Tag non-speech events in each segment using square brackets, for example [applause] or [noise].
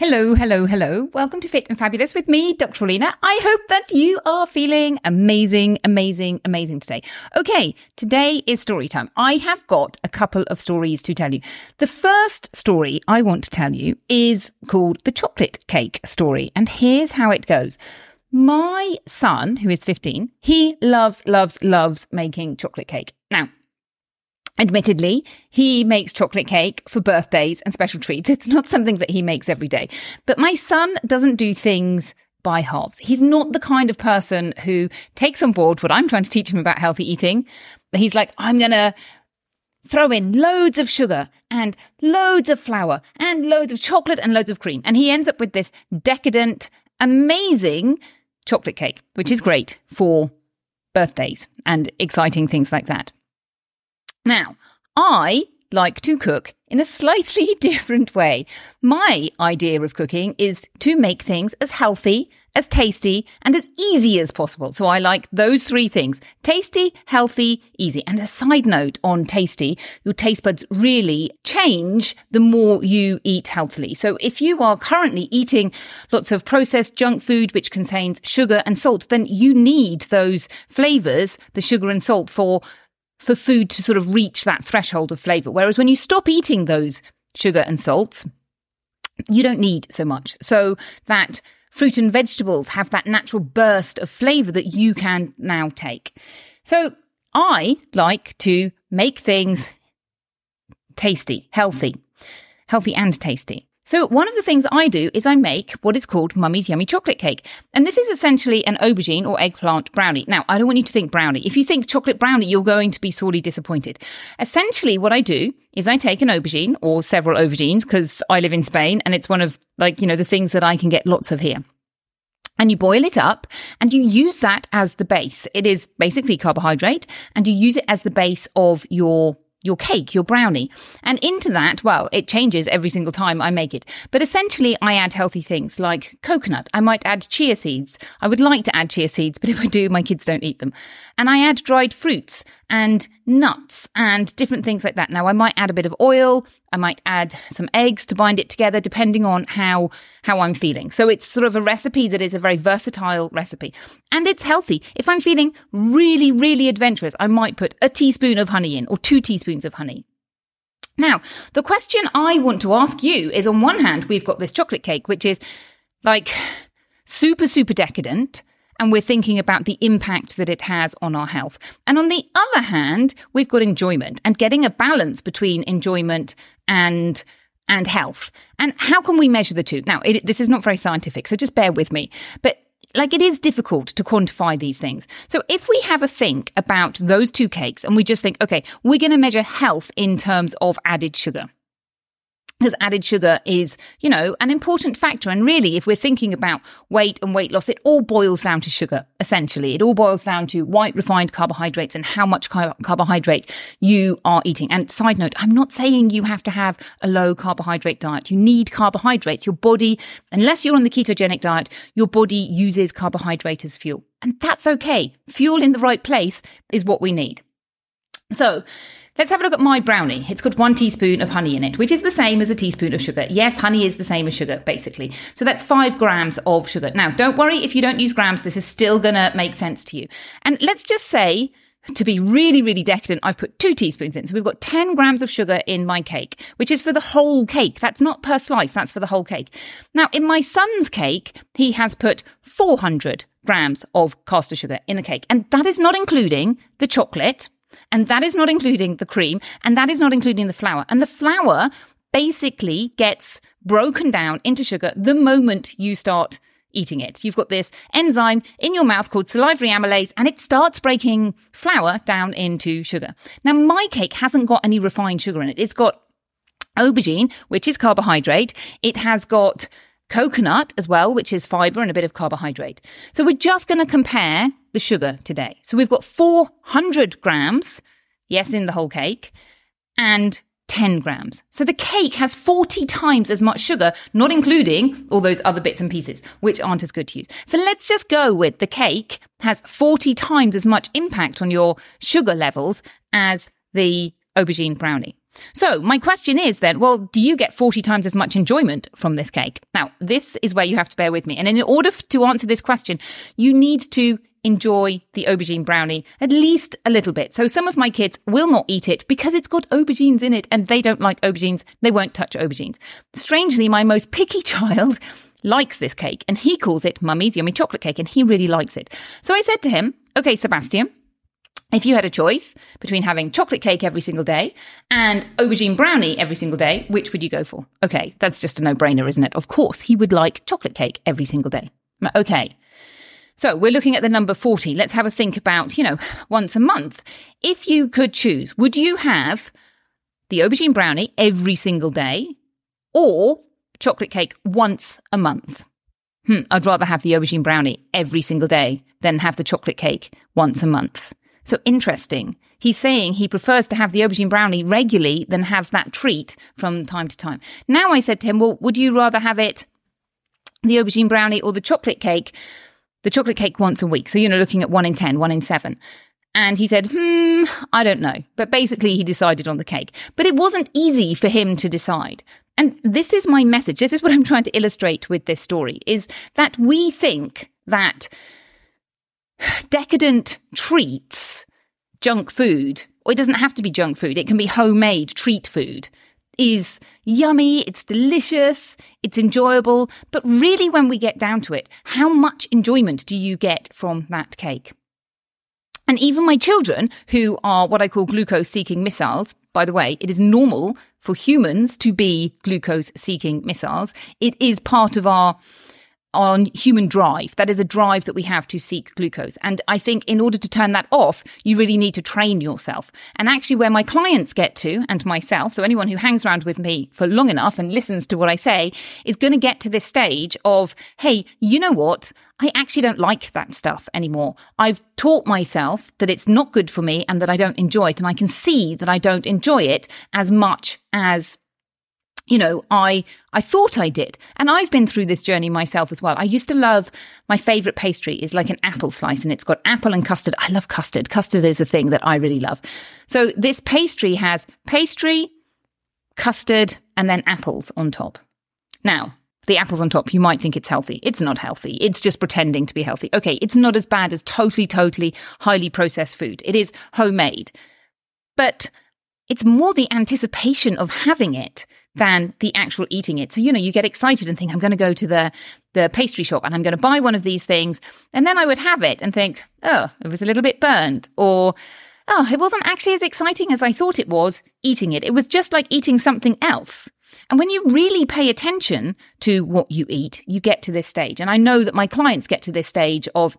Hello, hello, hello. Welcome to Fit and Fabulous with me, Dr. Orlena. I hope that you are feeling amazing, amazing, amazing today. Okay, today is story time. I have got a couple of stories to tell you. The first story I want to tell you is called the chocolate cake story. And here's how it goes. My son, who is 15, he loves, loves, loves making chocolate cake. Now, Admittedly, he makes chocolate cake for birthdays and special treats. It's not something that he makes every day. But my son doesn't do things by halves. He's not the kind of person who takes on board what I'm trying to teach him about healthy eating. But he's like, I'm going to throw in loads of sugar and loads of flour and loads of chocolate and loads of cream. And he ends up with this decadent, amazing chocolate cake, which is great for birthdays and exciting things like that. Now, I like to cook in a slightly [laughs] different way. My idea of cooking is to make things as healthy, as tasty, and as easy as possible. So I like those three things tasty, healthy, easy. And a side note on tasty, your taste buds really change the more you eat healthily. So if you are currently eating lots of processed junk food, which contains sugar and salt, then you need those flavors, the sugar and salt for for food to sort of reach that threshold of flavor. Whereas when you stop eating those sugar and salts, you don't need so much. So that fruit and vegetables have that natural burst of flavor that you can now take. So I like to make things tasty, healthy, healthy and tasty. So one of the things I do is I make what is called Mummy's Yummy Chocolate Cake. And this is essentially an aubergine or eggplant brownie. Now, I don't want you to think brownie. If you think chocolate brownie, you're going to be sorely disappointed. Essentially, what I do is I take an aubergine or several aubergines because I live in Spain and it's one of like, you know, the things that I can get lots of here and you boil it up and you use that as the base. It is basically carbohydrate and you use it as the base of your your cake, your brownie. And into that, well, it changes every single time I make it. But essentially, I add healthy things like coconut. I might add chia seeds. I would like to add chia seeds, but [laughs] if I do, my kids don't eat them. And I add dried fruits and nuts and different things like that. Now, I might add a bit of oil. I might add some eggs to bind it together, depending on how, how I'm feeling. So it's sort of a recipe that is a very versatile recipe and it's healthy. If I'm feeling really, really adventurous, I might put a teaspoon of honey in or two teaspoons of honey. Now, the question I want to ask you is on one hand, we've got this chocolate cake, which is like super, super decadent and we're thinking about the impact that it has on our health. And on the other hand, we've got enjoyment and getting a balance between enjoyment and and health. And how can we measure the two? Now, it, this is not very scientific, so just bear with me. But like it is difficult to quantify these things. So if we have a think about those two cakes and we just think, okay, we're going to measure health in terms of added sugar. Because added sugar is, you know, an important factor. And really, if we're thinking about weight and weight loss, it all boils down to sugar, essentially. It all boils down to white refined carbohydrates and how much car- carbohydrate you are eating. And side note, I'm not saying you have to have a low carbohydrate diet. You need carbohydrates. Your body, unless you're on the ketogenic diet, your body uses carbohydrate as fuel. And that's okay. Fuel in the right place is what we need. So, Let's have a look at my brownie. It's got one teaspoon of honey in it, which is the same as a teaspoon of sugar. Yes, honey is the same as sugar, basically. So that's five grams of sugar. Now, don't worry if you don't use grams, this is still going to make sense to you. And let's just say, to be really, really decadent, I've put two teaspoons in. So we've got 10 grams of sugar in my cake, which is for the whole cake. That's not per slice, that's for the whole cake. Now, in my son's cake, he has put 400 grams of caster sugar in the cake. And that is not including the chocolate and that is not including the cream, and that is not including the flour. And the flour basically gets broken down into sugar the moment you start eating it. You've got this enzyme in your mouth called salivary amylase, and it starts breaking flour down into sugar. Now, my cake hasn't got any refined sugar in it. It's got aubergine, which is carbohydrate. It has got coconut as well, which is fiber and a bit of carbohydrate. So we're just going to compare the sugar today. So we've got 400 grams, yes, in the whole cake, and 10 grams. So the cake has 40 times as much sugar, not including all those other bits and pieces, which aren't as good to use. So let's just go with the cake has 40 times as much impact on your sugar levels as the aubergine brownie. So, my question is then, well, do you get 40 times as much enjoyment from this cake? Now, this is where you have to bear with me. And in order to answer this question, you need to enjoy the aubergine brownie at least a little bit. So some of my kids will not eat it because it's got aubergines in it and they don't like aubergines. They won't touch aubergines. Strangely, my most picky [laughs] child likes this cake and he calls it mummy's yummy chocolate cake and he really likes it. So I said to him, okay, Sebastian, if you had a choice between having chocolate cake every single day and aubergine brownie every single day, which would you go for? Okay, that's just a no brainer, isn't it? Of course, he would like chocolate cake every single day. Okay. So we're looking at the number 40. Let's have a think about, you know, once a month. If you could choose, would you have the aubergine brownie every single day or chocolate cake once a month? Hmm, I'd rather have the aubergine brownie every single day than have the chocolate cake once a month. So interesting. He's saying he prefers to have the aubergine brownie regularly than have that treat from time to time. Now I said to him, well, would you rather have it, the aubergine brownie or the chocolate cake? The chocolate cake once a week. So, you know, looking at one in 10, one in seven. And he said, hmm, I don't know. But basically, he decided on the cake. But it wasn't easy for him to decide. And this is my message. This is what I'm trying to illustrate with this story is that we think that decadent treats, junk food, or it doesn't have to be junk food, it can be homemade treat food, is yummy, it's delicious, it's enjoyable. But really, when we get down to it, how much enjoyment do you get from that cake? And even my children, who are what I call glucose seeking missiles, by the way, it is normal for humans to be glucose seeking missiles. It is part of our on human drive. That is a drive that we have to seek glucose. And I think in order to turn that off, you really need to train yourself. And actually, where my clients get to, and myself, so anyone who hangs around with me for long enough and listens to what I say, is going to get to this stage of, hey, you know what? I actually don't like that stuff anymore. I've taught myself that it's not good for me and that I don't enjoy it. And I can see that I don't enjoy it as much as you know, I I thought I did. And I've been through this journey myself as well. I used to love my favorite pastry is like an apple slice and it's got apple and custard. I love custard. Custard is a thing that I really love. So this pastry has pastry, custard, and then apples on top. Now, the apples on top, you might think it's healthy. It's not healthy. It's just pretending to be healthy. Okay, it's not as bad as totally, totally highly processed food. It is homemade. But it's more the anticipation of having it than the actual eating it. So, you know, you get excited and think, I'm going to go to the, the pastry shop and I'm going to buy one of these things. And then I would have it and think, oh, it was a little bit burnt or, oh, it wasn't actually as exciting as I thought it was eating it. It was just like eating something else. And when you really pay attention to what you eat, you get to this stage. And I know that my clients get to this stage of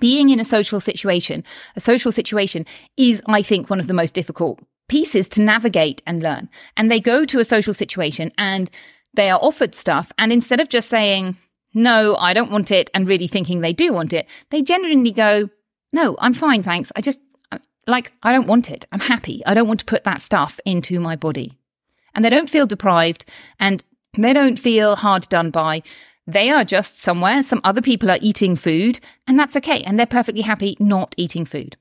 being in a social situation. A social situation is, I think, one of the most difficult pieces to navigate and learn. And they go to a social situation and they are offered stuff. And instead of just saying, no, I don't want it, and really thinking they do want it, they genuinely go, no, I'm fine, thanks. I just, uh, like, I don't want it. I'm happy. I don't want to put that stuff into my body. And they don't feel deprived and they don't feel hard done by. They are just somewhere, some other people are eating food, and that's okay. And they're perfectly happy not eating food.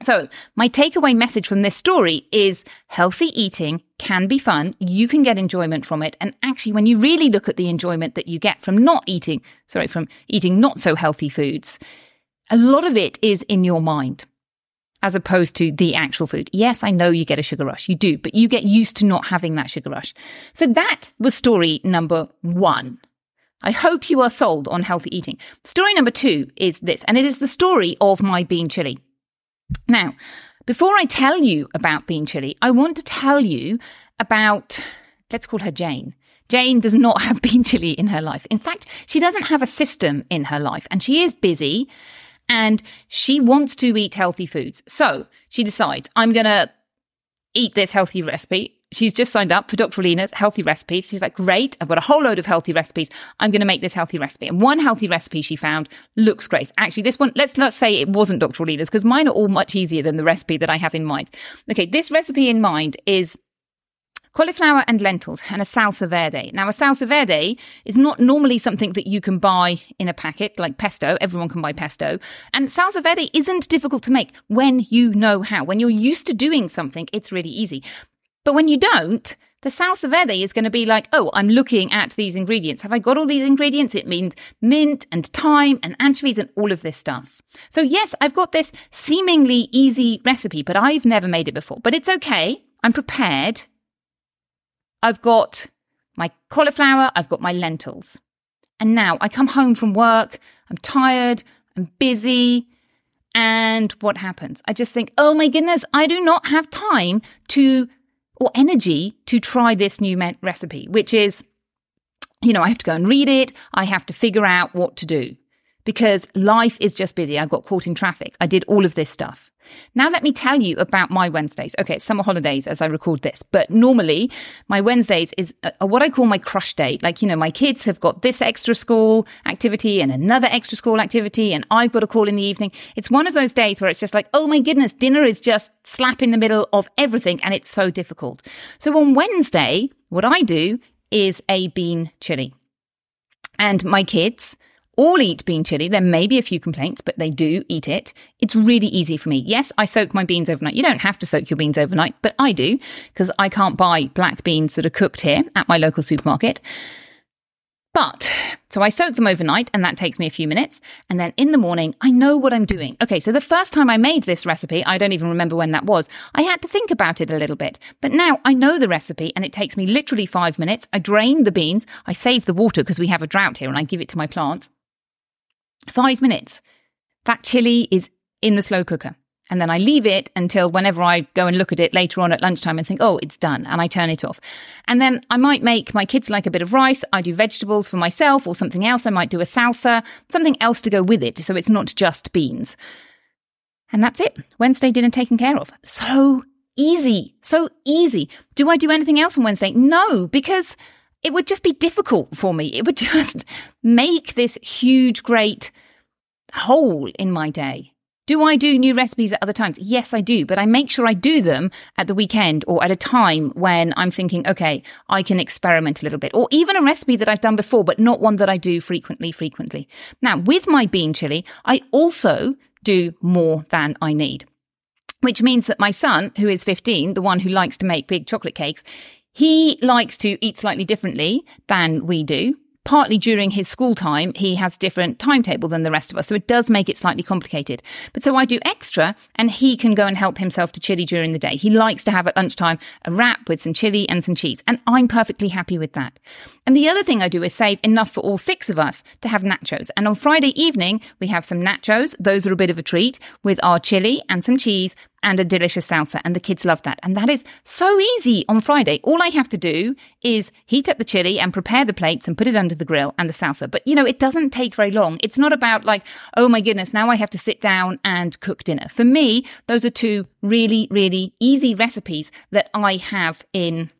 So, my takeaway message from this story is healthy eating can be fun. You can get enjoyment from it. And actually, when you really look at the enjoyment that you get from not eating, sorry, from eating not so healthy foods, a lot of it is in your mind as opposed to the actual food. Yes, I know you get a sugar rush. You do, but you get used to not having that sugar rush. So that was story number one. I hope you are sold on healthy eating. Story number two is this, and it is the story of my bean chili. Now, before I tell you about bean chili, I want to tell you about, let's call her Jane. Jane does not [laughs] have bean chili in her life. In fact, she doesn't have a system in her life and she is busy and she wants to eat healthy foods. So she decides, I'm going to eat this healthy recipe she's just signed up for Dr. Orlena's healthy recipes. She's like, great. I've got a whole load of healthy recipes. I'm going to make this healthy recipe. And one healthy recipe she found looks great. Actually, this one, let's not say it wasn't Dr. Orlena's because mine are all much easier than the recipe that I have in mind. Okay. This recipe in mind is cauliflower and lentils and a salsa verde. Now, a salsa verde is not normally something that you can buy in a packet like pesto. Everyone can buy pesto. And salsa verde isn't difficult to make when you know how. When you're used to doing something, it's really easy. But when you don't, the salsa verde is going to be like, oh, I'm looking at these ingredients. Have I got all these ingredients? It means mint and thyme and anchovies and all of this stuff. So yes, I've got this seemingly easy recipe, but I've never made it before. But it's okay. I'm prepared. I've got my cauliflower. I've got my lentils. And now I come home from work. I'm tired. I'm busy. And what happens? I just think, oh my goodness, I do not have time to or energy to try this new recipe, which is, you know, I have to go and read it. I have to figure out what to do because life is just busy. I got caught in traffic. I did all of this stuff. Now let me tell you about my Wednesdays. Okay, it's summer holidays as I record this, but normally my Wednesdays is uh, what I call my crush day. Like, you know, my kids have got this extra school activity and another extra school activity and I've got a call in the evening. It's one of those days where it's just like, oh my goodness, dinner is just slap in the middle of everything and it's so difficult. So on Wednesday, what I do is a bean chili. And my kids, all eat bean chili. There may be a few complaints, but they do eat it. It's really easy for me. Yes, I soak my beans overnight. You don't have to soak your beans overnight, but I do because I can't buy black beans that are cooked here at my local supermarket. But so I soak them overnight and that takes me a few minutes. And then in the morning, I know what I'm doing. Okay. So the first time I made this recipe, I don't even remember when that was. I had to think about it a little bit, but now I know the recipe and it takes me literally five minutes. I drain the beans. I save the water because we have a drought here and I give it to my plants. Five minutes. That chili is in the slow cooker. And then I leave it until whenever I go and look at it later on at lunchtime and think, oh, it's done. And I turn it off. And then I might make my kids like a bit of rice. I do vegetables for myself or something else. I might do a salsa, something else to go with it. So it's not just beans. And that's it. Wednesday dinner taken care of. So easy. So easy. Do I do anything else on Wednesday? No, because it would just be difficult for me. It would [laughs] just make this huge, great hole in my day. Do I do new recipes at other times? Yes, I do, but I make sure I do them at the weekend or at a time when I'm thinking, okay, I can experiment a little bit, or even a recipe that I've done before, but not one that I do frequently, frequently. Now, with my bean chili, I also do more than I need. Which means that my son, who is 15, the one who likes to make big chocolate cakes, he likes to eat slightly differently than we do. Partly during his school time, he has different timetable than the rest of us. So it does make it slightly complicated. But so I do extra and he can go and help himself to chili during the day. He likes to have at lunchtime a wrap with some chili and some cheese. And I'm perfectly happy with that. And the other thing I do is save enough for all six of us to have nachos. And on Friday evening, we have some nachos. Those are a bit of a treat with our chili and some cheese and a delicious salsa. And the kids love that. And that is so easy on Friday. All I have to do is heat up the chili and prepare the plates and put it under the grill and the salsa. But you know, it doesn't take very long. It's not about like, oh my goodness, now I have to sit down and cook dinner. For me, those are two really, really easy recipes that I have in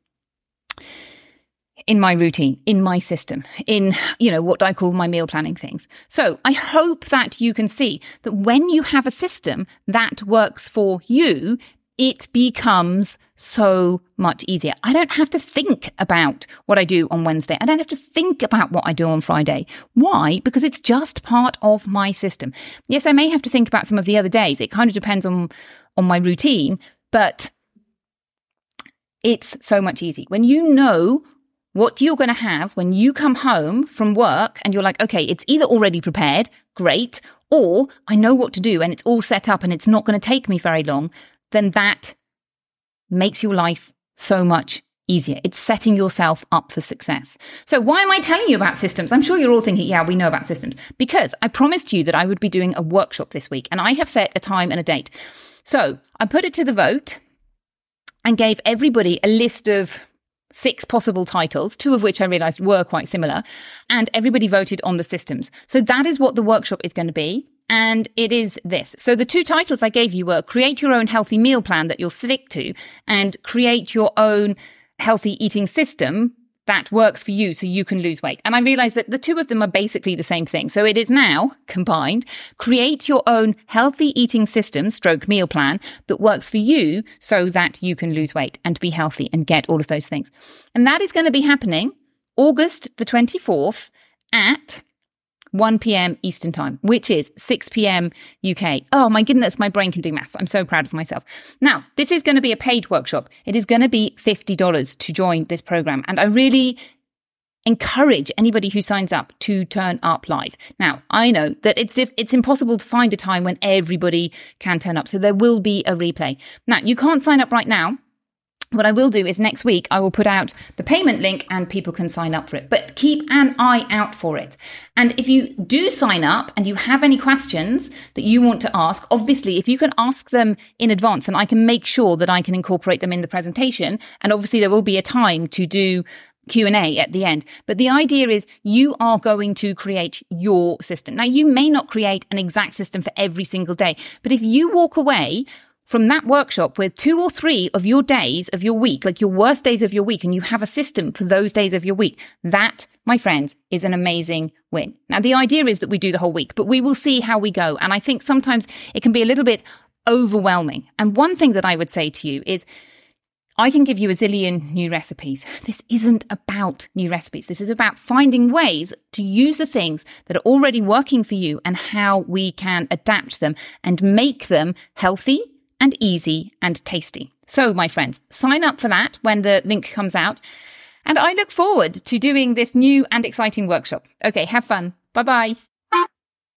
in my routine, in my system, in, you know, what I call my meal planning things. So I hope that you can see that when you have a system that works for you, it becomes so much easier. I don't have to think about what I do on Wednesday. I don't have to think about what I do on Friday. Why? Because it's just part of my system. Yes, I may have to think about some of the other days. It kind of depends on, on my routine, but it's so much easy. When you know what you're going to have when you come home from work and you're like, okay, it's either already prepared, great, or I know what to do and it's all set up and it's not going to take me very long, then that makes your life so much easier. It's setting yourself up for success. So why am I telling you about systems? I'm sure you're all thinking, yeah, we know about systems because I promised you that I would be doing a workshop this week and I have set a time and a date. So I put it to the vote and gave everybody a list of six possible titles, two of which I realized were quite similar, and everybody voted on the systems. So that is what the workshop is going to be. And it is this. So the two titles I gave you were create your own healthy meal plan that you'll stick to and create your own healthy eating system that works for you so you can lose weight. And I realized that the two of them are basically the same thing. So it is now combined. Create your own healthy eating system, stroke meal plan that works for you so that you can lose weight and be healthy and get all of those things. And that is going to be happening August the 24th at 1 p.m. Eastern Time, which is 6 p.m. UK. Oh my goodness, my brain can do maths. I'm so proud of myself. Now, this is going to be a paid workshop. It is going to be $50 to join this program. And I really encourage anybody who signs up to turn up live. Now, I know that it's if it's impossible to find a time when everybody can turn up. So there will be a replay. Now, you can't sign up right now what I will do is next week I will put out the payment link and people can sign up for it. But keep an eye out for it. And if you do sign up and you have any questions that you want to ask, obviously if you can ask them in advance and I can make sure that I can incorporate them in the presentation and obviously there will be a time to do Q&A at the end. But the idea is you are going to create your system. Now you may not create an exact system for every single day, but if you walk away from that workshop with two or three of your days of your week, like your worst days of your week, and you have a system for those days of your week, that, my friends, is an amazing win. Now, the idea is that we do the whole week, but we will see how we go. And I think sometimes it can be a little bit overwhelming. And one thing that I would say to you is, I can give you a zillion new recipes. This isn't about new recipes. This is about finding ways to use the things that are already working for you and how we can adapt them and make them healthy and easy and tasty. So, my friends, sign up for that when the link comes out. And I look forward to doing this new and exciting workshop. Okay, have fun. Bye bye.